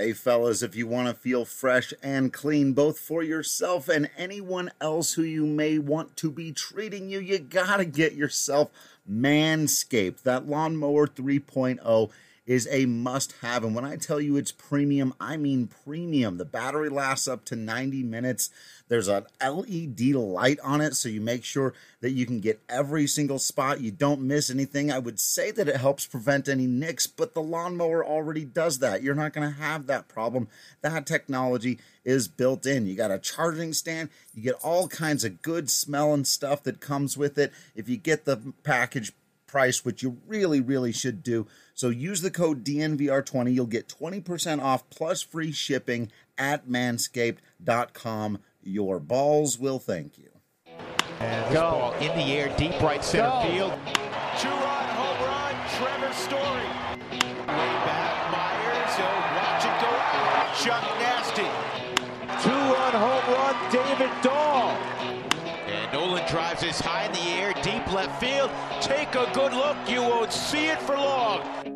Hey, fellas, if you want to feel fresh and clean, both for yourself and anyone else who you may want to be treating you, you gotta get yourself Manscaped. That Lawnmower 3.0 is a must have. And when I tell you it's premium, I mean premium. The battery lasts up to 90 minutes. There's an LED light on it, so you make sure that you can get every single spot. You don't miss anything. I would say that it helps prevent any nicks, but the lawnmower already does that. You're not going to have that problem. That technology is built in. You got a charging stand, you get all kinds of good smell and stuff that comes with it. If you get the package price, which you really, really should do. So use the code DNVR20. You'll get 20% off plus free shipping at manscaped.com. Your balls will thank you. And this Go. ball in the air, deep right center Go. field. Two-run home run, Trevor Story. Way back, Myers, oh, watch it go out. Chuck Nasty. Two-run home run, David Dahl. And Nolan drives this high in the air, deep left field. Take a good look, you won't see it for long.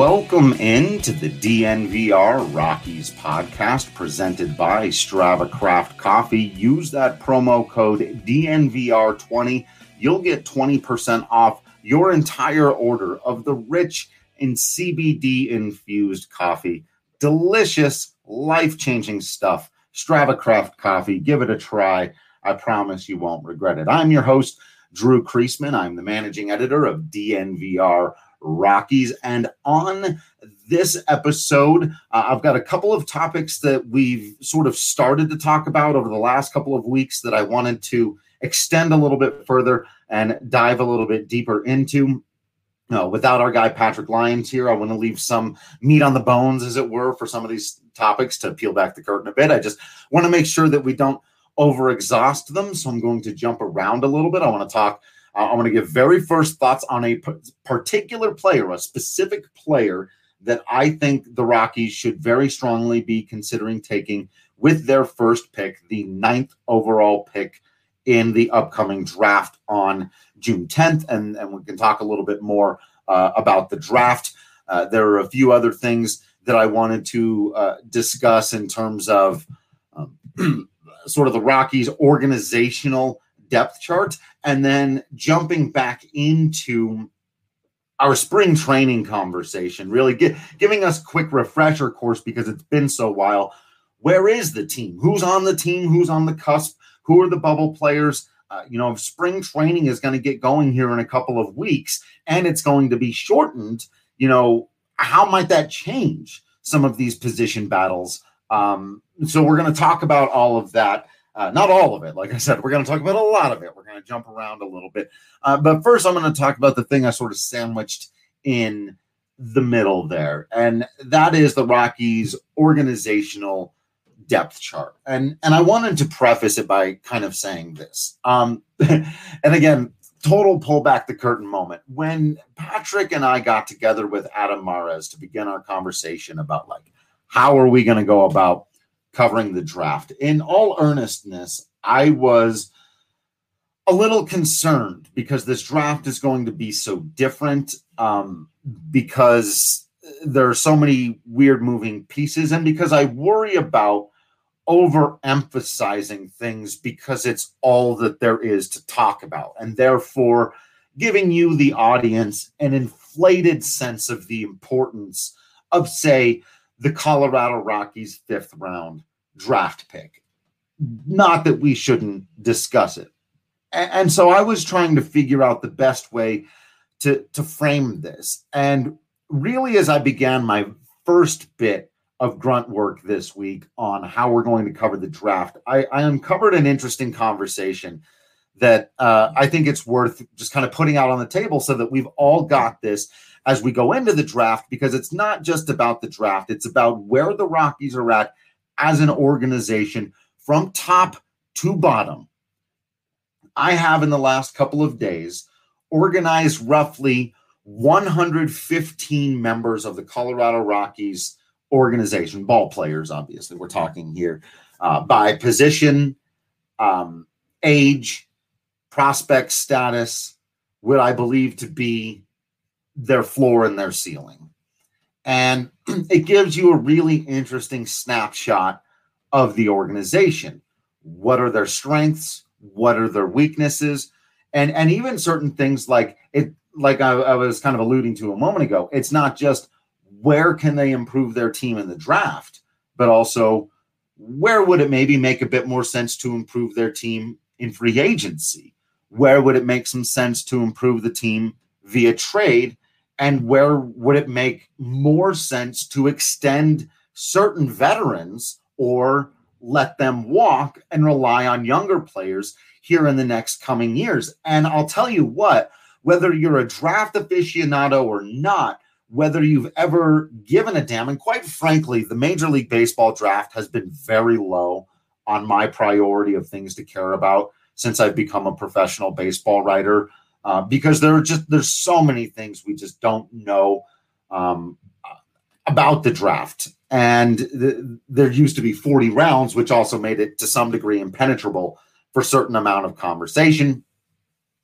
Welcome in to the DNVR Rockies podcast presented by Strava Craft Coffee. Use that promo code DNVR20. You'll get 20% off your entire order of the rich and CBD infused coffee. Delicious, life changing stuff. Strava Craft Coffee. Give it a try. I promise you won't regret it. I'm your host, Drew Creasman. I'm the managing editor of DNVR Rockies. And on this episode, uh, I've got a couple of topics that we've sort of started to talk about over the last couple of weeks that I wanted to extend a little bit further and dive a little bit deeper into. No, without our guy Patrick Lyons here, I want to leave some meat on the bones, as it were, for some of these topics to peel back the curtain a bit. I just want to make sure that we don't over exhaust them. So I'm going to jump around a little bit. I want to talk uh, I'm going to give very first thoughts on a p- particular player, a specific player that I think the Rockies should very strongly be considering taking with their first pick, the ninth overall pick in the upcoming draft on June 10th. And, and we can talk a little bit more uh, about the draft. Uh, there are a few other things that I wanted to uh, discuss in terms of um, sort of the Rockies' organizational depth chart and then jumping back into our spring training conversation, really get, giving us quick refresher course because it's been so while. Where is the team? Who's on the team? Who's on the cusp? Who are the bubble players? Uh, you know, if spring training is going to get going here in a couple of weeks and it's going to be shortened, you know, how might that change some of these position battles? Um, so we're going to talk about all of that. Uh, not all of it. Like I said, we're going to talk about a lot of it. We're going to jump around a little bit. Uh, but first, I'm going to talk about the thing I sort of sandwiched in the middle there. And that is the Rockies organizational depth chart. And and I wanted to preface it by kind of saying this. Um, and again, total pull back the curtain moment. When Patrick and I got together with Adam Mares to begin our conversation about like how are we going to go about covering the draft. In all earnestness, I was a little concerned because this draft is going to be so different um, because there are so many weird moving pieces and because I worry about overemphasizing things because it's all that there is to talk about and therefore giving you the audience an inflated sense of the importance of say the Colorado Rockies fifth round draft pick. Not that we shouldn't discuss it. And, so I was trying to figure out the best way to, to frame this. And really, as I began my first bit of grunt work this week on how we're going to cover the draft, I, I uncovered an interesting conversation that uh, I think it's worth just kind of putting out on the table so that we've all got this as we go into the draft because it's not just about the draft, it's about where the Rockies are at as an organization from top to bottom. I have in the last couple of days organized roughly 115 members of the Colorado Rockies organization, ball players, obviously, we're talking here, uh, by position, um, age, prospect status, what I believe to be their floor and their ceiling. And it gives you a really interesting snapshot of the organization. What are their strengths? What are their weaknesses? And and even certain things like it like I, I was kind of alluding to a moment ago, it's not just where can they improve their team in the draft, but also where would it maybe make a bit more sense to improve their team in free agency? Where would it make some sense to improve the team via trade? And where would it make more sense to extend certain veterans or let them walk and rely on younger players here in the next coming years? And I'll tell you what, whether you're a draft aficionado or not, whether you've ever given a damn, and quite frankly, the Major League Baseball draft has been very low on my priority of things to care about since I've become a professional baseball writer. Uh, because there are just there's so many things we just don't know um, about the draft, and the, there used to be 40 rounds, which also made it to some degree impenetrable for certain amount of conversation.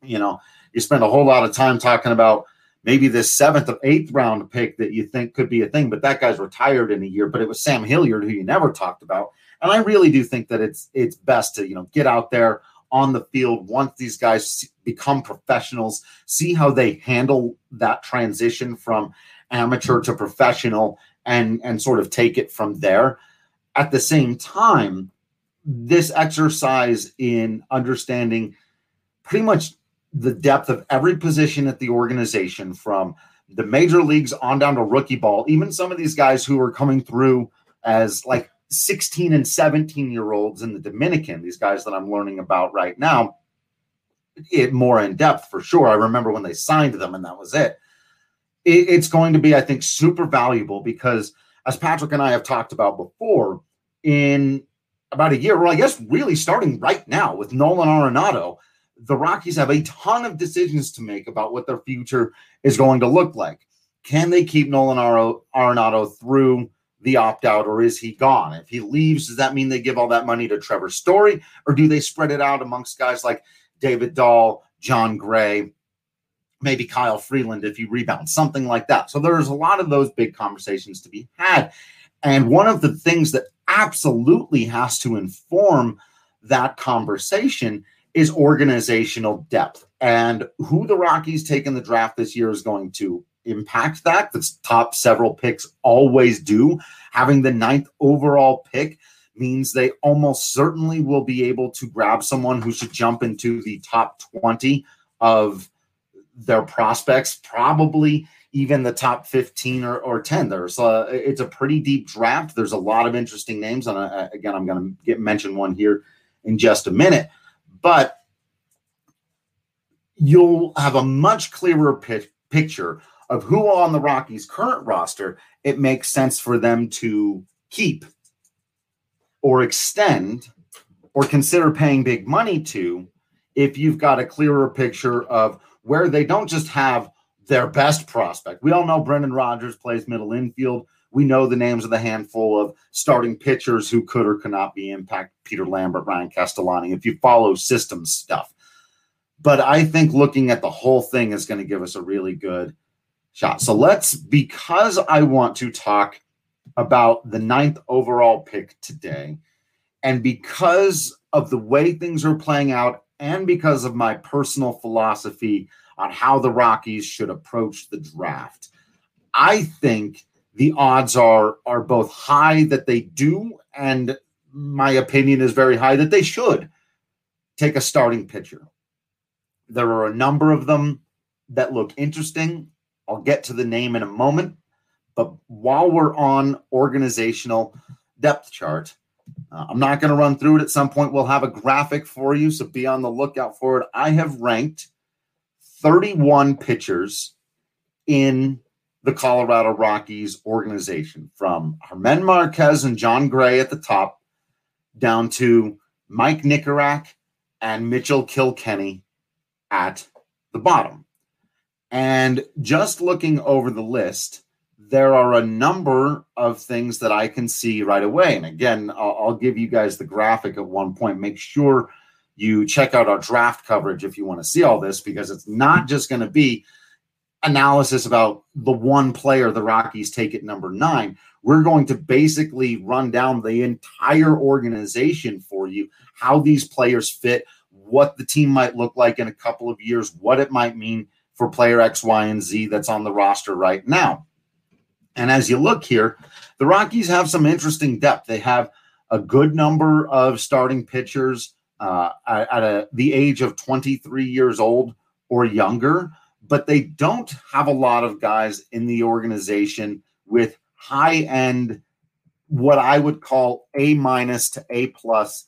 You know, you spend a whole lot of time talking about maybe this seventh or eighth round pick that you think could be a thing, but that guy's retired in a year. But it was Sam Hilliard who you never talked about, and I really do think that it's it's best to you know get out there on the field once these guys become professionals, see how they handle that transition from amateur to professional and and sort of take it from there. At the same time, this exercise in understanding pretty much the depth of every position at the organization from the major leagues on down to rookie ball, even some of these guys who are coming through as like 16 and 17 year olds in the Dominican, these guys that I'm learning about right now, it more in depth for sure. I remember when they signed them and that was it. it. It's going to be, I think, super valuable because as Patrick and I have talked about before, in about a year, well, I guess really starting right now with Nolan Arenado, the Rockies have a ton of decisions to make about what their future is going to look like. Can they keep Nolan Arenado through the opt out or is he gone? If he leaves, does that mean they give all that money to Trevor Story or do they spread it out amongst guys like David Dahl, Jon Gray, maybe Kyle Freeland if he rebounds, something like that? So there's a lot of those big conversations to be had. And one of the things that absolutely has to inform that conversation is organizational depth. And who the Rockies take in the draft this year is going to impact that. The top several picks always do. Having the ninth overall pick means they almost certainly will be able to grab someone who should jump into the top 20 of their prospects, probably even the top 15 or, or 10. There's a, it's a pretty deep draft. There's a lot of interesting names. And uh, again, I'm going to get mention one here in just a minute, but you'll have a much clearer picture of who on the Rockies' current roster it makes sense for them to keep or extend or consider paying big money to if you've got a clearer picture of where they don't just have their best prospect. We all know Brendan Rodgers plays middle infield. We know the names of the handful of starting pitchers who could or could not be impact Peter Lambert, Ryan Castellani, if you follow system stuff. But I think looking at the whole thing is going to give us a really good shot. So let's, because I want to talk about the ninth overall pick today, and because of the way things are playing out, and because of my personal philosophy on how the Rockies should approach the draft, I think the odds are are both high that they do, and my opinion is very high that they should take a starting pitcher. There are a number of them that look interesting. I'll get to the name in a moment. But while we're on organizational depth chart, uh, I'm not going to run through it. At some point, we'll have a graphic for you, so be on the lookout for it. I have ranked 31 pitchers in the Colorado Rockies organization from German Marquez and Jon Gray at the top down to Mike Nikorak and Mitchell Kilkenny at the bottom. And just looking over the list, there are a number of things that I can see right away. And again, I'll, I'll, give you guys the graphic at one point. Make sure you check out our draft coverage if you want to see all this, because it's not just going to be analysis about the one player the Rockies take at number nine. We're going to basically run down the entire organization for you, how these players fit, what the team might look like in a couple of years, what it might mean for player X, Y, and Z that's on the roster right now. And as you look here, the Rockies have some interesting depth. They have a good number of starting pitchers uh, at a, the age of 23 years old or younger, but they don't have a lot of guys in the organization with high end, what I would call A minus to A plus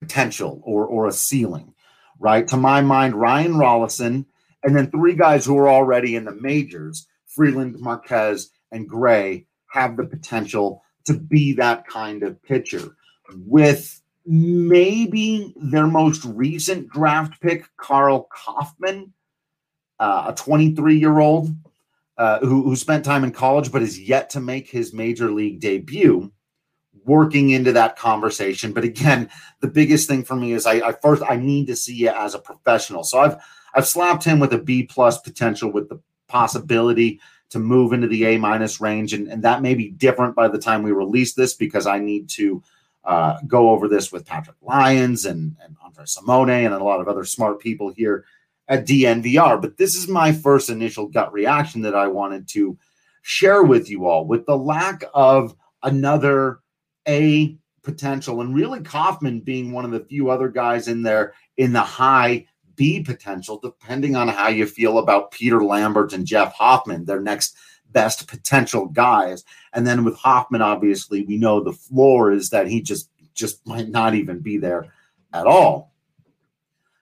potential or, or a ceiling, right? To my mind, Ryan Rollison, and then three guys who are already in the majors Freeland, Marquez, and Gray have the potential to be that kind of pitcher. With maybe their most recent draft pick, Karl Kauffmann, uh, a 23 year old uh, who, who spent time in college but is yet to make his major league debut, working into that conversation. But again, the biggest thing for me is I, I first I need to see you as a professional. So I've I've slapped him with a B plus potential with the possibility to move into the A minus range. And, and that may be different by the time we release this because I need to uh, go over this with Patrick Lyons and, and Andre Simone and a lot of other smart people here at DNVR. But this is my first initial gut reaction that I wanted to share with you all with the lack of another A potential and really Kauffmann being one of the few other guys in there in the high B potential, depending on how you feel about Peter Lambert and Jeff Hoffman, their next best potential guys. And then with Hoffman, obviously, we know the floor is that he just just might not even be there at all.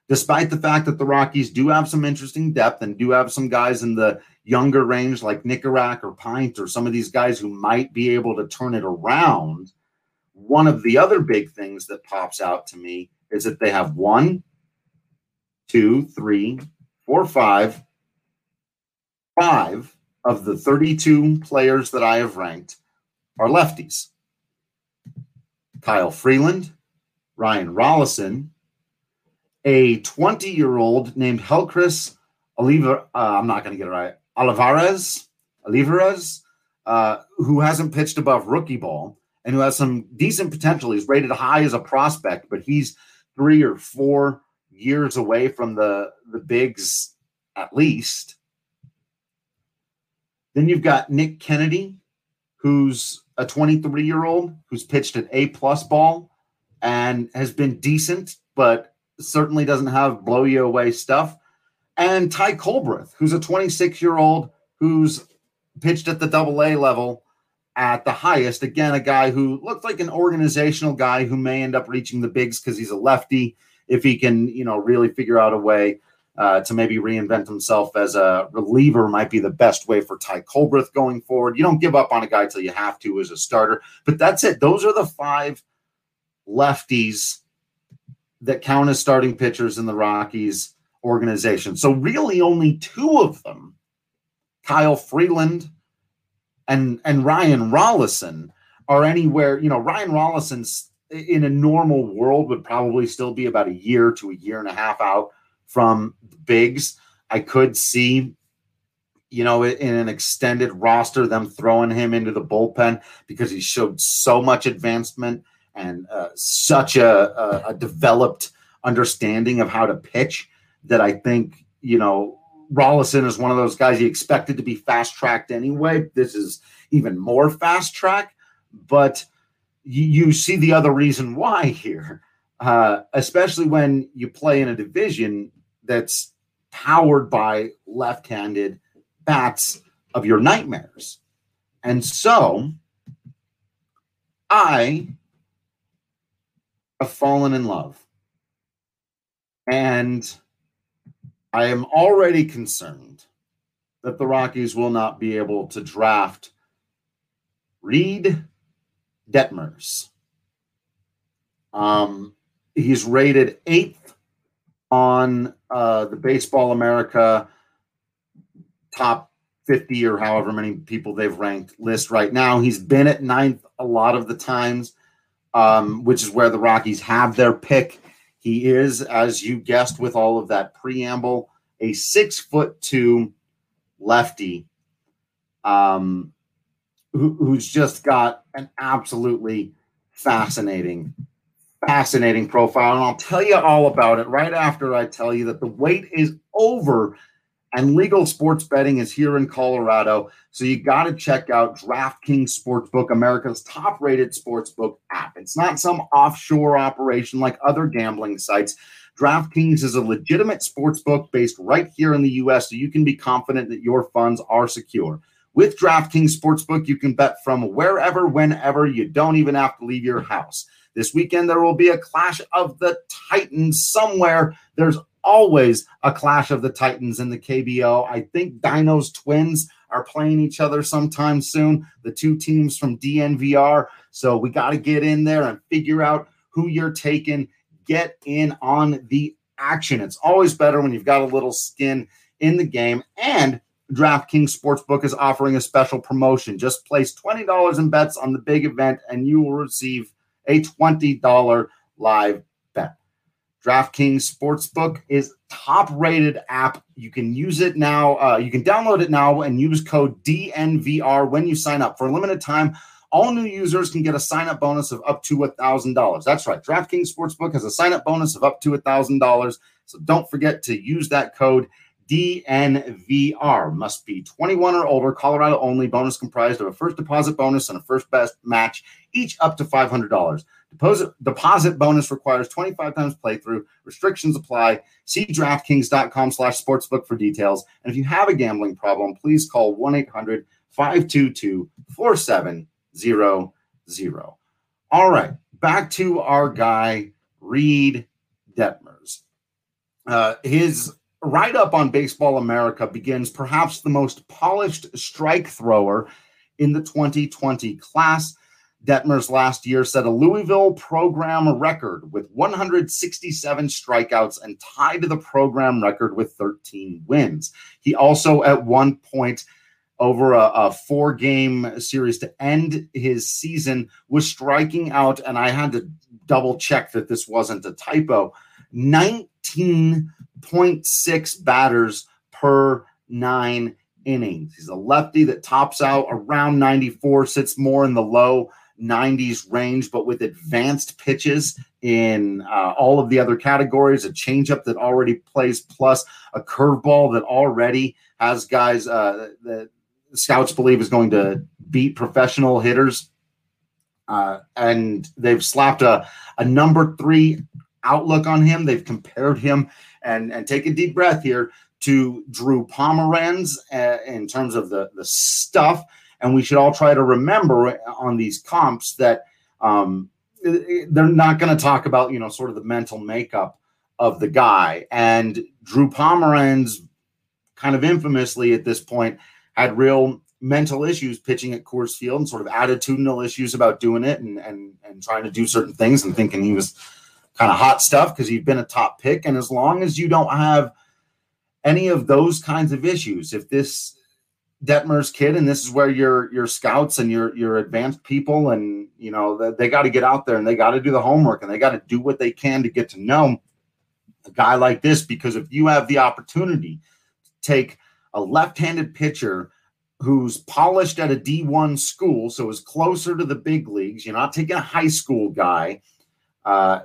Despite the fact that the Rockies do have some interesting depth and do have some guys in the younger range like Nikorak or Pint or some of these guys who might be able to turn it around, one of the other big things that pops out to me is that they have one, two, three, four, five, five of the 32 players that I have ranked are lefties. Kyle Freeland, Ryan Rollison, a 20 year old named Helcris Oliva. Uh, I'm not going to get it right. Olivarez, Olivarez, uh, who hasn't pitched above rookie ball and who has some decent potential. He's rated high as a prospect, but he's three or four years away from the the bigs at least. Then you've got Nick Kennedy, who's a 23 year old who's pitched an A plus ball and has been decent, but certainly doesn't have blow you away stuff. And Ty Culbreth, who's a 26 year old who's pitched at the double A level at the highest. Again, a guy who looks like an organizational guy who may end up reaching the bigs because he's a lefty if he can, you know, really figure out a way uh, to maybe reinvent himself as a reliever might be the best way for Ty Culbreth going forward. You don't give up on a guy till you have to as a starter, but that's it. Those are the five lefties that count as starting pitchers in the Rockies organization. So really only two of them, Kyle Freeland and and Ryan Rollison, are anywhere, you know, Ryan Rollison's in a normal world would probably still be about a year to a year and a half out from bigs. I could see, you know, in an extended roster, them throwing him into the bullpen because he showed so much advancement and uh, such a, a, a developed understanding of how to pitch that I think, you know, Rollison is one of those guys he expected to be fast tracked anyway. This is even more fast track, but you, you see the other reason why here, uh, especially when you play in a division that's powered by left handed bats of your nightmares. And so I have fallen in love. And I am already concerned that the Rockies will not be able to draft Reid Detmers. Um, he's rated eighth on uh, the Baseball America top 50 or however many people they've ranked list right now. He's been at ninth a lot of the times, um, which is where the Rockies have their pick. He is, as you guessed with all of that preamble, a six foot two lefty um, who, who's just got an absolutely fascinating, fascinating profile. And I'll tell you all about it right after I tell you that the wait is over and legal sports betting is here in Colorado. So you got to check out DraftKings Sportsbook, America's top rated sportsbook app. It's not some offshore operation like other gambling sites. DraftKings is a legitimate sportsbook based right here in the US, so you can be confident that your funds are secure. With DraftKings Sportsbook, you can bet from wherever, whenever. You don't even have to leave your house. This weekend, there will be a clash of the Titans somewhere. There's always a clash of the Titans in the KBO. I think Dino's twins are playing each other sometime soon, the two teams from DNVR. So we got to get in there and figure out who you're taking. Get in on the action. It's always better when you've got a little skin in the game. And DraftKings Sportsbook is offering a special promotion. Just place $20 in bets on the big event and you will receive a $20 live bet. DraftKings Sportsbook is top rated app. You can use it now. Uh, you can download it now and use code DNVR when you sign up. For a limited time, all new users can get a sign up bonus of up to $1,000. That's right. DraftKings Sportsbook has a sign up bonus of up to $1,000. So don't forget to use that code DNVR. Must be 21 or older, Colorado only. Bonus comprised of a first deposit bonus and a first best match, each up to $500. Deposit, deposit bonus requires 25 times playthrough. Restrictions apply. See DraftKings.com slash sportsbook for details. And if you have a gambling problem, please call 1 800 522 4700. All right, back to our guy, Reid Detmers. Uh, his write up on Baseball America begins perhaps the most polished strike thrower in the 2020 class. Detmers last year set a Louisville program record with 167 strikeouts and tied the program record with 13 wins. He also, at one point, over a, a four game series to end his season, was striking out, and I had to double check that this wasn't a typo 19.6 batters per nine innings. He's a lefty that tops out around 94, sits more in the low 90s range, but with advanced pitches in uh, all of the other categories, a changeup that already plays, plus a curveball that already has guys uh, that scouts believe is going to beat professional hitters. Uh, and they've slapped a, a number three outlook on him. They've compared him and and take a deep breath here to Drew Pomeranz uh, in terms of the the stuff. And we should all try to remember on these comps that um, they're not going to talk about you know sort of the mental makeup of the guy. And Drew Pomeranz, kind of infamously at this point, had real mental issues pitching at Coors Field and sort of attitudinal issues about doing it and and and trying to do certain things and thinking he was kind of hot stuff because you've been a top pick. And as long as you don't have any of those kinds of issues, if this Detmers kid and this is where your your scouts and your your advanced people and you know they, they got to get out there and they got to do the homework and they got to do what they can to get to know a guy like this because if you have the opportunity to take a left-handed pitcher who's polished at a D1 school so is closer to the big leagues you're not taking a high school guy uh,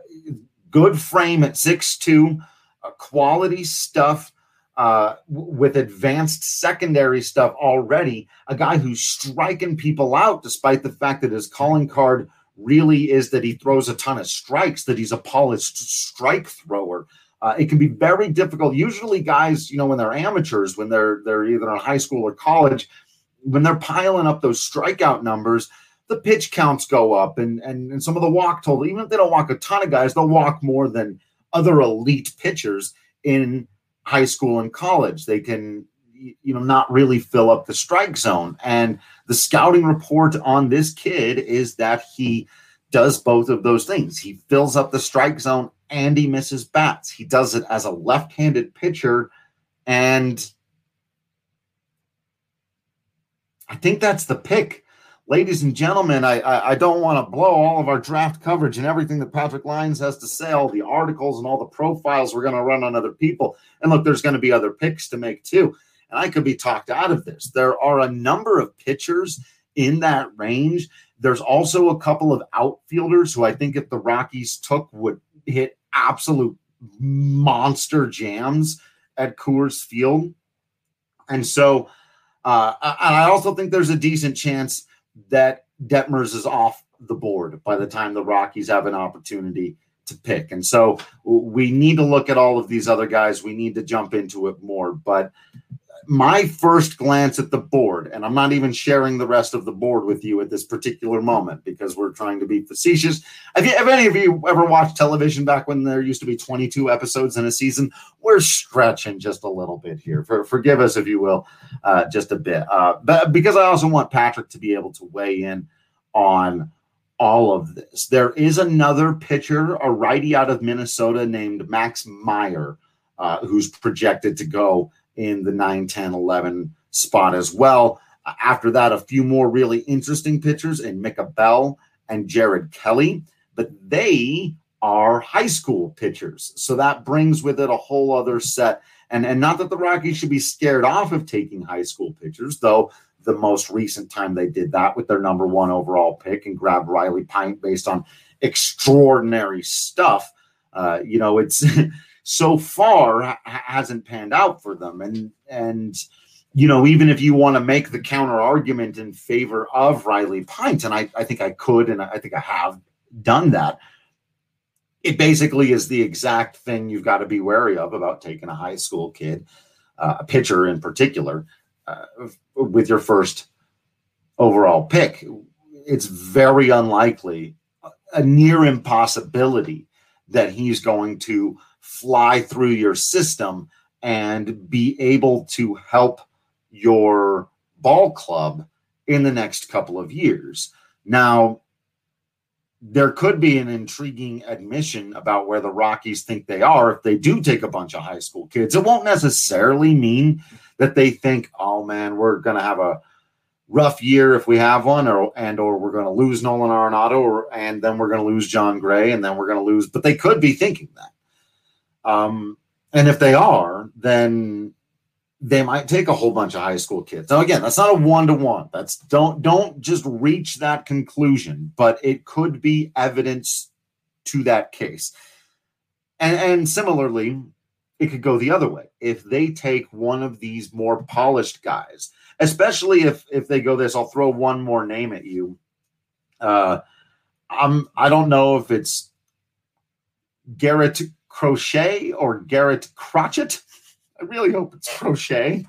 good frame at 6'2, uh, quality stuff uh, with advanced secondary stuff already. A guy who's striking people out, despite the fact that his calling card really is that he throws a ton of strikes, that he's a polished strike thrower. Uh, it can be very difficult. Usually, guys, you know, when they're amateurs, when they're they're either in high school or college, when they're piling up those strikeout numbers, the pitch counts go up and, and, and some of the walk total, even if they don't walk a ton of guys, they'll walk more than other elite pitchers in high school and college. They can, you know, not really fill up the strike zone. And the scouting report on this kid is that he does both of those things. He fills up the strike zone and he misses bats. He does it as a left handed pitcher. And I think that's the pick. Ladies and gentlemen, I, I, I don't want to blow all of our draft coverage and everything that Patrick Lyons has to say, all the articles and all the profiles we're going to run on other people. And look, there's going to be other picks to make too. And I could be talked out of this. There are a number of pitchers in that range. There's also a couple of outfielders who I think if the Rockies took would hit absolute monster jams at Coors Field. And so uh, I also think there's a decent chance that Detmers is off the board by the time the Rockies have an opportunity to pick. And so we need to look at all of these other guys. We need to jump into it more. But my first glance at the board, and I'm not even sharing the rest of the board with you at this particular moment because we're trying to be facetious. Have, you, have any of you ever watched television back when there used to be 22 episodes in a season? We're stretching just a little bit here. For, forgive us, if you will, uh, just a bit. Uh, but because I also want Patrick to be able to weigh in on all of this. There is another pitcher, a righty out of Minnesota named Max Meyer, uh, who's projected to go in the 9, 10, 11 spot as well. After that, a few more really interesting pitchers in Mick Abel and Jared Kelley, but they are high school pitchers. So that brings with it a whole other set. And, and not that the Rockies should be scared off of taking high school pitchers, though the most recent time they did that with their number one overall pick and grabbed Riley Pint based on extraordinary stuff. Uh, you know, it's so far ha- hasn't panned out for them. And and you know, even if you want to make the counter argument in favor of Riley Pint, and I, I think I could, and I think I have done that. It basically is the exact thing you've got to be wary of about taking a high school kid, uh, a pitcher in particular, uh, with your first overall pick. It's very unlikely, a near impossibility, that he's going to fly through your system and be able to help your ball club in the next couple of years. Now, there could be an intriguing admission about where the Rockies think they are if they do take a bunch of high school kids. It won't necessarily mean that they think, "Oh man, we're going to have a rough year if we have one, or and or we're going to lose Nolan Arenado, or and then we're going to lose Jon Gray, and then we're going to lose." But they could be thinking that. Um, and if they are, then they might take a whole bunch of high school kids. Now, again, that's not a one to one. That's don't don't just reach that conclusion, but it could be evidence to that case. And and similarly, it could go the other way. If they take one of these more polished guys, especially if if they go this, I'll throw one more name at you. Uh, I'm I don't know if it's Garrett Crochet or Garrett Crotchet. I really hope it's Crochet.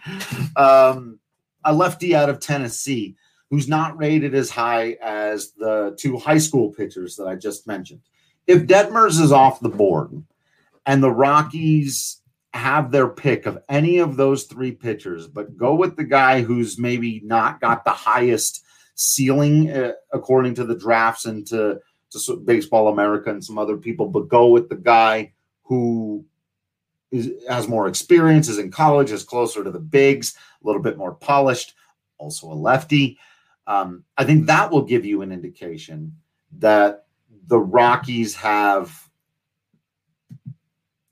Um, a lefty out of Tennessee who's not rated as high as the two high school pitchers that I just mentioned. If Detmers is off the board and the Rockies have their pick of any of those three pitchers, but go with the guy who's maybe not got the highest ceiling uh, according to the drafts and to, to Baseball America and some other people, but go with the guy who is, has more experience, is in college, is closer to the bigs, a little bit more polished, also a lefty. Um, I think that will give you an indication that the Rockies have.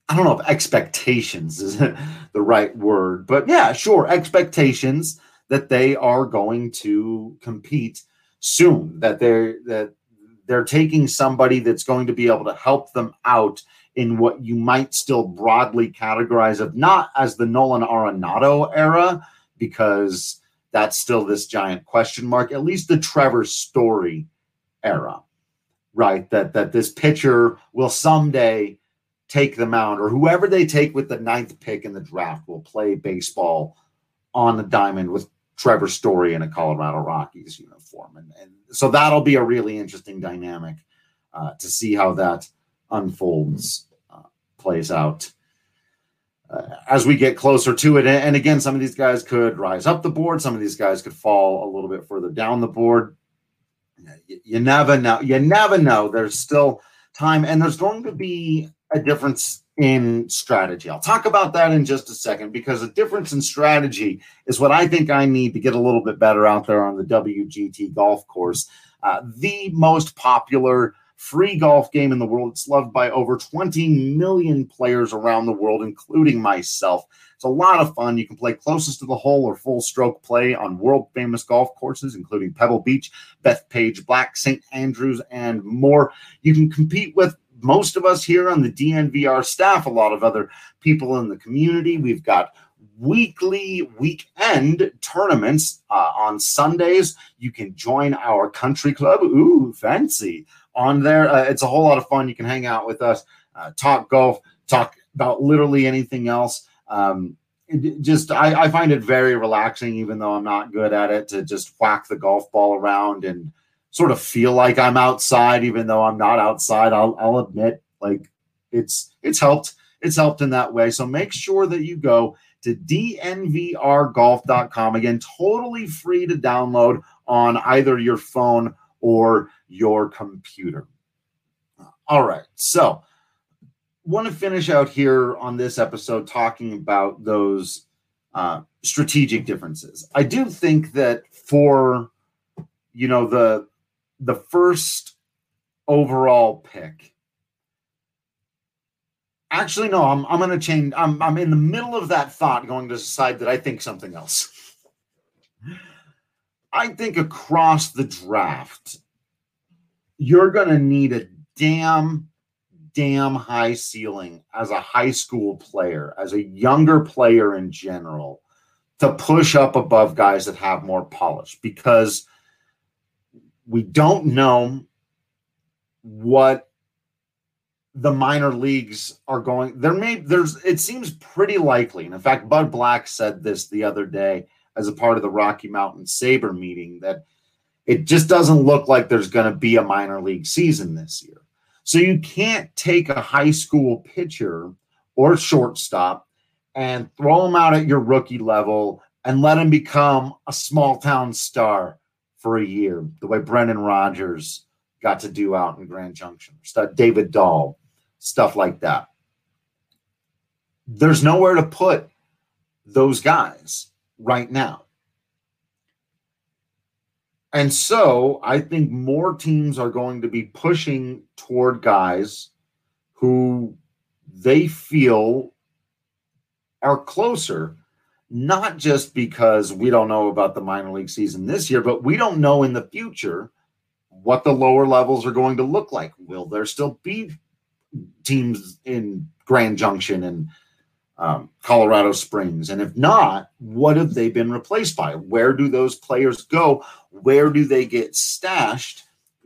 I don't know if expectations is the right word, but yeah, sure, expectations that they are going to compete soon. That they're that they're taking somebody that's going to be able to help them out in what you might still broadly categorize of not as the Nolan Arenado era, because that's still this giant question mark, at least the Trevor Story era, right? That that this pitcher will someday take the mound, or whoever they take with the ninth pick in the draft will play baseball on the diamond with Trevor Story in a Colorado Rockies uniform. And, and so that'll be a really interesting dynamic uh, to see how that unfolds plays out uh, as we get closer to it. And again, some of these guys could rise up the board, some of these guys could fall a little bit further down the board. You, you never know. You never know. There's still time, and there's going to be a difference in strategy. I'll talk about that in just a second because a difference in strategy is what I think I need to get a little bit better out there on the WGT golf course. Uh, the most popular free golf game in the world. It's loved by over 20 million players around the world, including myself. It's a lot of fun. You can play closest to the hole or full stroke play on world famous golf courses, including Pebble Beach, Bethpage Black, St. Andrews, and more. You can compete with most of us here on the DNVR staff, a lot of other people in the community. We've got weekly weekend tournaments uh, on Sundays. You can join our country club. Ooh, fancy on there. Uh, it's a whole lot of fun. You can hang out with us, uh, talk golf, talk about literally anything else. Um, just I, I, find it very relaxing, even though I'm not good at it, to just whack the golf ball around and sort of feel like I'm outside, even though I'm not outside. I'll, I'll admit, like it's it's helped. It's helped in that way. So make sure that you go to dnvrgolf.com again, totally free to download on either your phone or your computer. All right, so want to finish out here on this episode talking about those uh, strategic differences. I do think that for you know the the first overall pick. Actually, no, I'm I'm gonna change. I'm I'm in the middle of that thought going to decide that I think something else. I think across the draft, you're gonna need a damn damn high ceiling as a high school player, as a younger player in general, to push up above guys that have more polish because we don't know what the minor leagues are going there may there's it seems pretty likely and in fact bud black said this the other day as a part of the rocky mountain SABR meeting that it just doesn't look like there's going to be a minor league season this year. So you can't take a high school pitcher or shortstop and throw them out at your rookie level and let him become a small town star for a year, the way Brendan Rodgers got to do out in Grand Junction, stuff, David Dahl, stuff like that. There's nowhere to put those guys right now. And so I think more teams are going to be pushing toward guys who they feel are closer, not just because we don't know about the minor league season this year, but we don't know in the future what the lower levels are going to look like. Will there still be teams in Grand Junction and um, Colorado Springs? And if not, what have they been replaced by? Where do those players go? Where do they get stashed?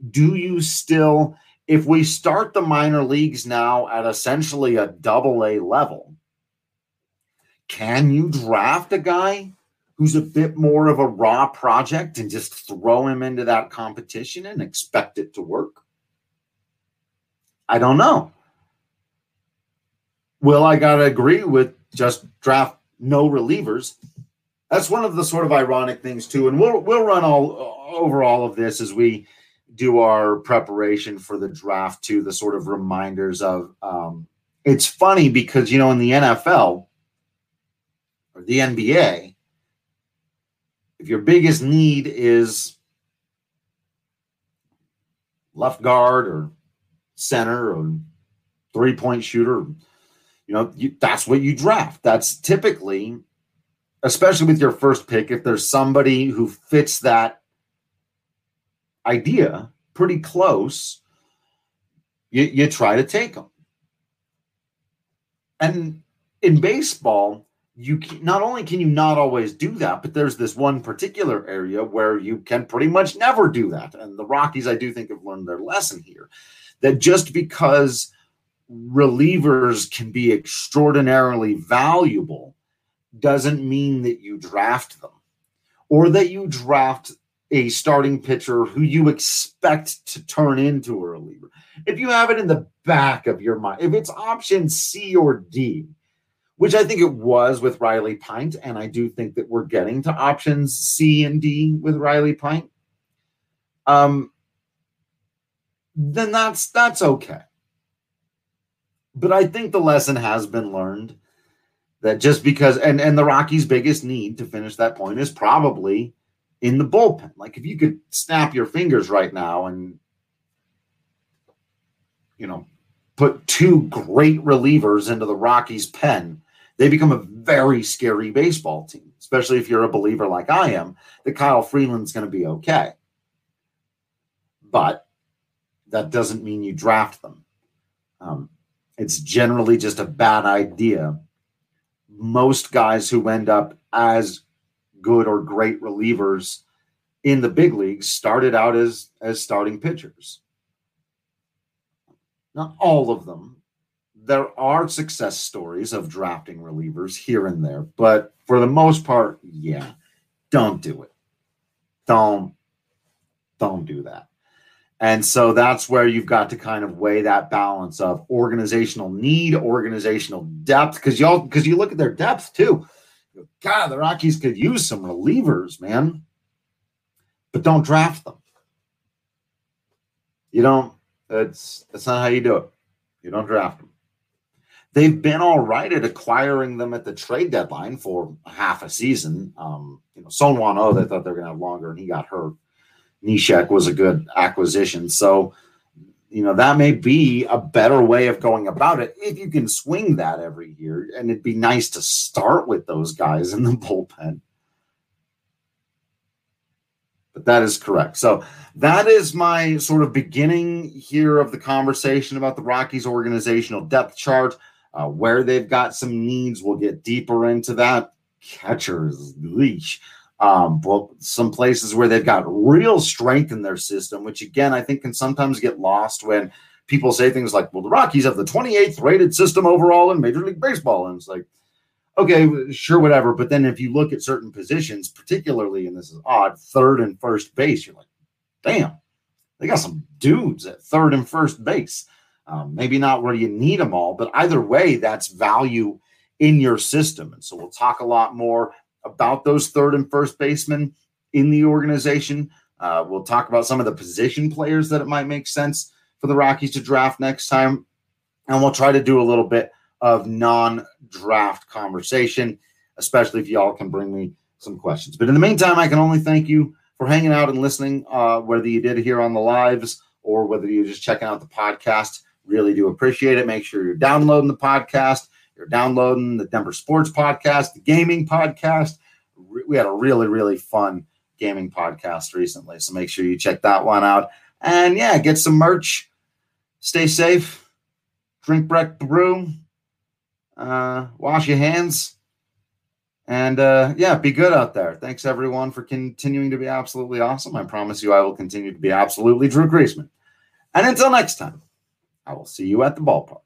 Do you still, if we start the minor leagues now at essentially a double A level, can you draft a guy who's a bit more of a raw project and just throw him into that competition and expect it to work? I don't know. Will I got to agree with just draft no relievers that's one of the sort of ironic things too. And we'll we'll run all over all of this as we do our preparation for the draft too. The sort of reminders of um, it's funny because you know in the NFL the NBA, if your biggest need is left guard or center or three point shooter, you know you, that's what you draft. That's typically especially with your first pick, if there's somebody who fits that idea pretty close, you, you try to take them. And in baseball, you can, not only can you not always do that, but there's this one particular area where you can pretty much never do that. And the Rockies, I do think, have learned their lesson here. That just because relievers can be extraordinarily valuable doesn't mean that you draft them or that you draft a starting pitcher who you expect to turn into a reliever. If you have it in the back of your mind, if it's option C or D, which I think it was with Riley Pint, and I do think that we're getting to options C and D with Riley Pint, um, then that's that's okay. But I think the lesson has been learned that just because and and the Rockies' biggest need to finish that point is probably in the bullpen. Like if you could snap your fingers right now and you know put two great relievers into the Rockies' pen, they become a very scary baseball team, especially if you're a believer like I am that Kyle Freeland's going to be okay. But that doesn't mean you draft them. Um, it's generally just a bad idea. Most guys who end up as good or great relievers in the big leagues started out as as starting pitchers. Not all of them. There are success stories of drafting relievers here and there, but for the most part, yeah, don't do it. Don't don't do that. And so that's where you've got to kind of weigh that balance of organizational need, organizational depth, because y'all because you look at their depth too. God, the Rockies could use some relievers, man. But don't draft them. You don't, that's that's not how you do it. You don't draft them. They've been all right at acquiring them at the trade deadline for half a season. Um, you know, Seung-hwan Oh, they thought they were gonna have longer, and he got hurt. Neshek was a good acquisition. So, you know, that may be a better way of going about it if you can swing that every year. And it'd be nice to start with those guys in the bullpen. But that is correct. So that is my sort of beginning here of the conversation about the Rockies organizational depth chart, uh, where they've got some needs. We'll get deeper into that. Catchers, leash um, but some places where they've got real strength in their system, which again I think can sometimes get lost when people say things like, "Well, the Rockies have the 28th rated system overall in Major League Baseball," and it's like, okay, sure, whatever. But then if you look at certain positions, particularly, and this is odd, third and first base, you're like, damn, they got some dudes at third and first base. Um, maybe not where you need them all, but either way, that's value in your system. And so we'll talk a lot more about those third and first basemen in the organization. Uh, we'll talk about some of the position players that it might make sense for the Rockies to draft next time. And we'll try to do a little bit of non draft conversation, especially if y'all can bring me some questions. But in the meantime, I can only thank you for hanging out and listening, uh, whether you did here on the lives or whether you're just checking out the podcast. Really do appreciate it. Make sure you're downloading the podcast you're downloading the Denver Sports Podcast, the gaming podcast. We had a really, really fun gaming podcast recently. So make sure you check that one out. And yeah, get some merch. Stay safe. Drink Breck Brew. Uh, wash your hands. And uh, yeah, be good out there. Thanks everyone for continuing to be absolutely awesome. I promise you I will continue to be absolutely Drew Creasman. And until next time, I will see you at the ballpark.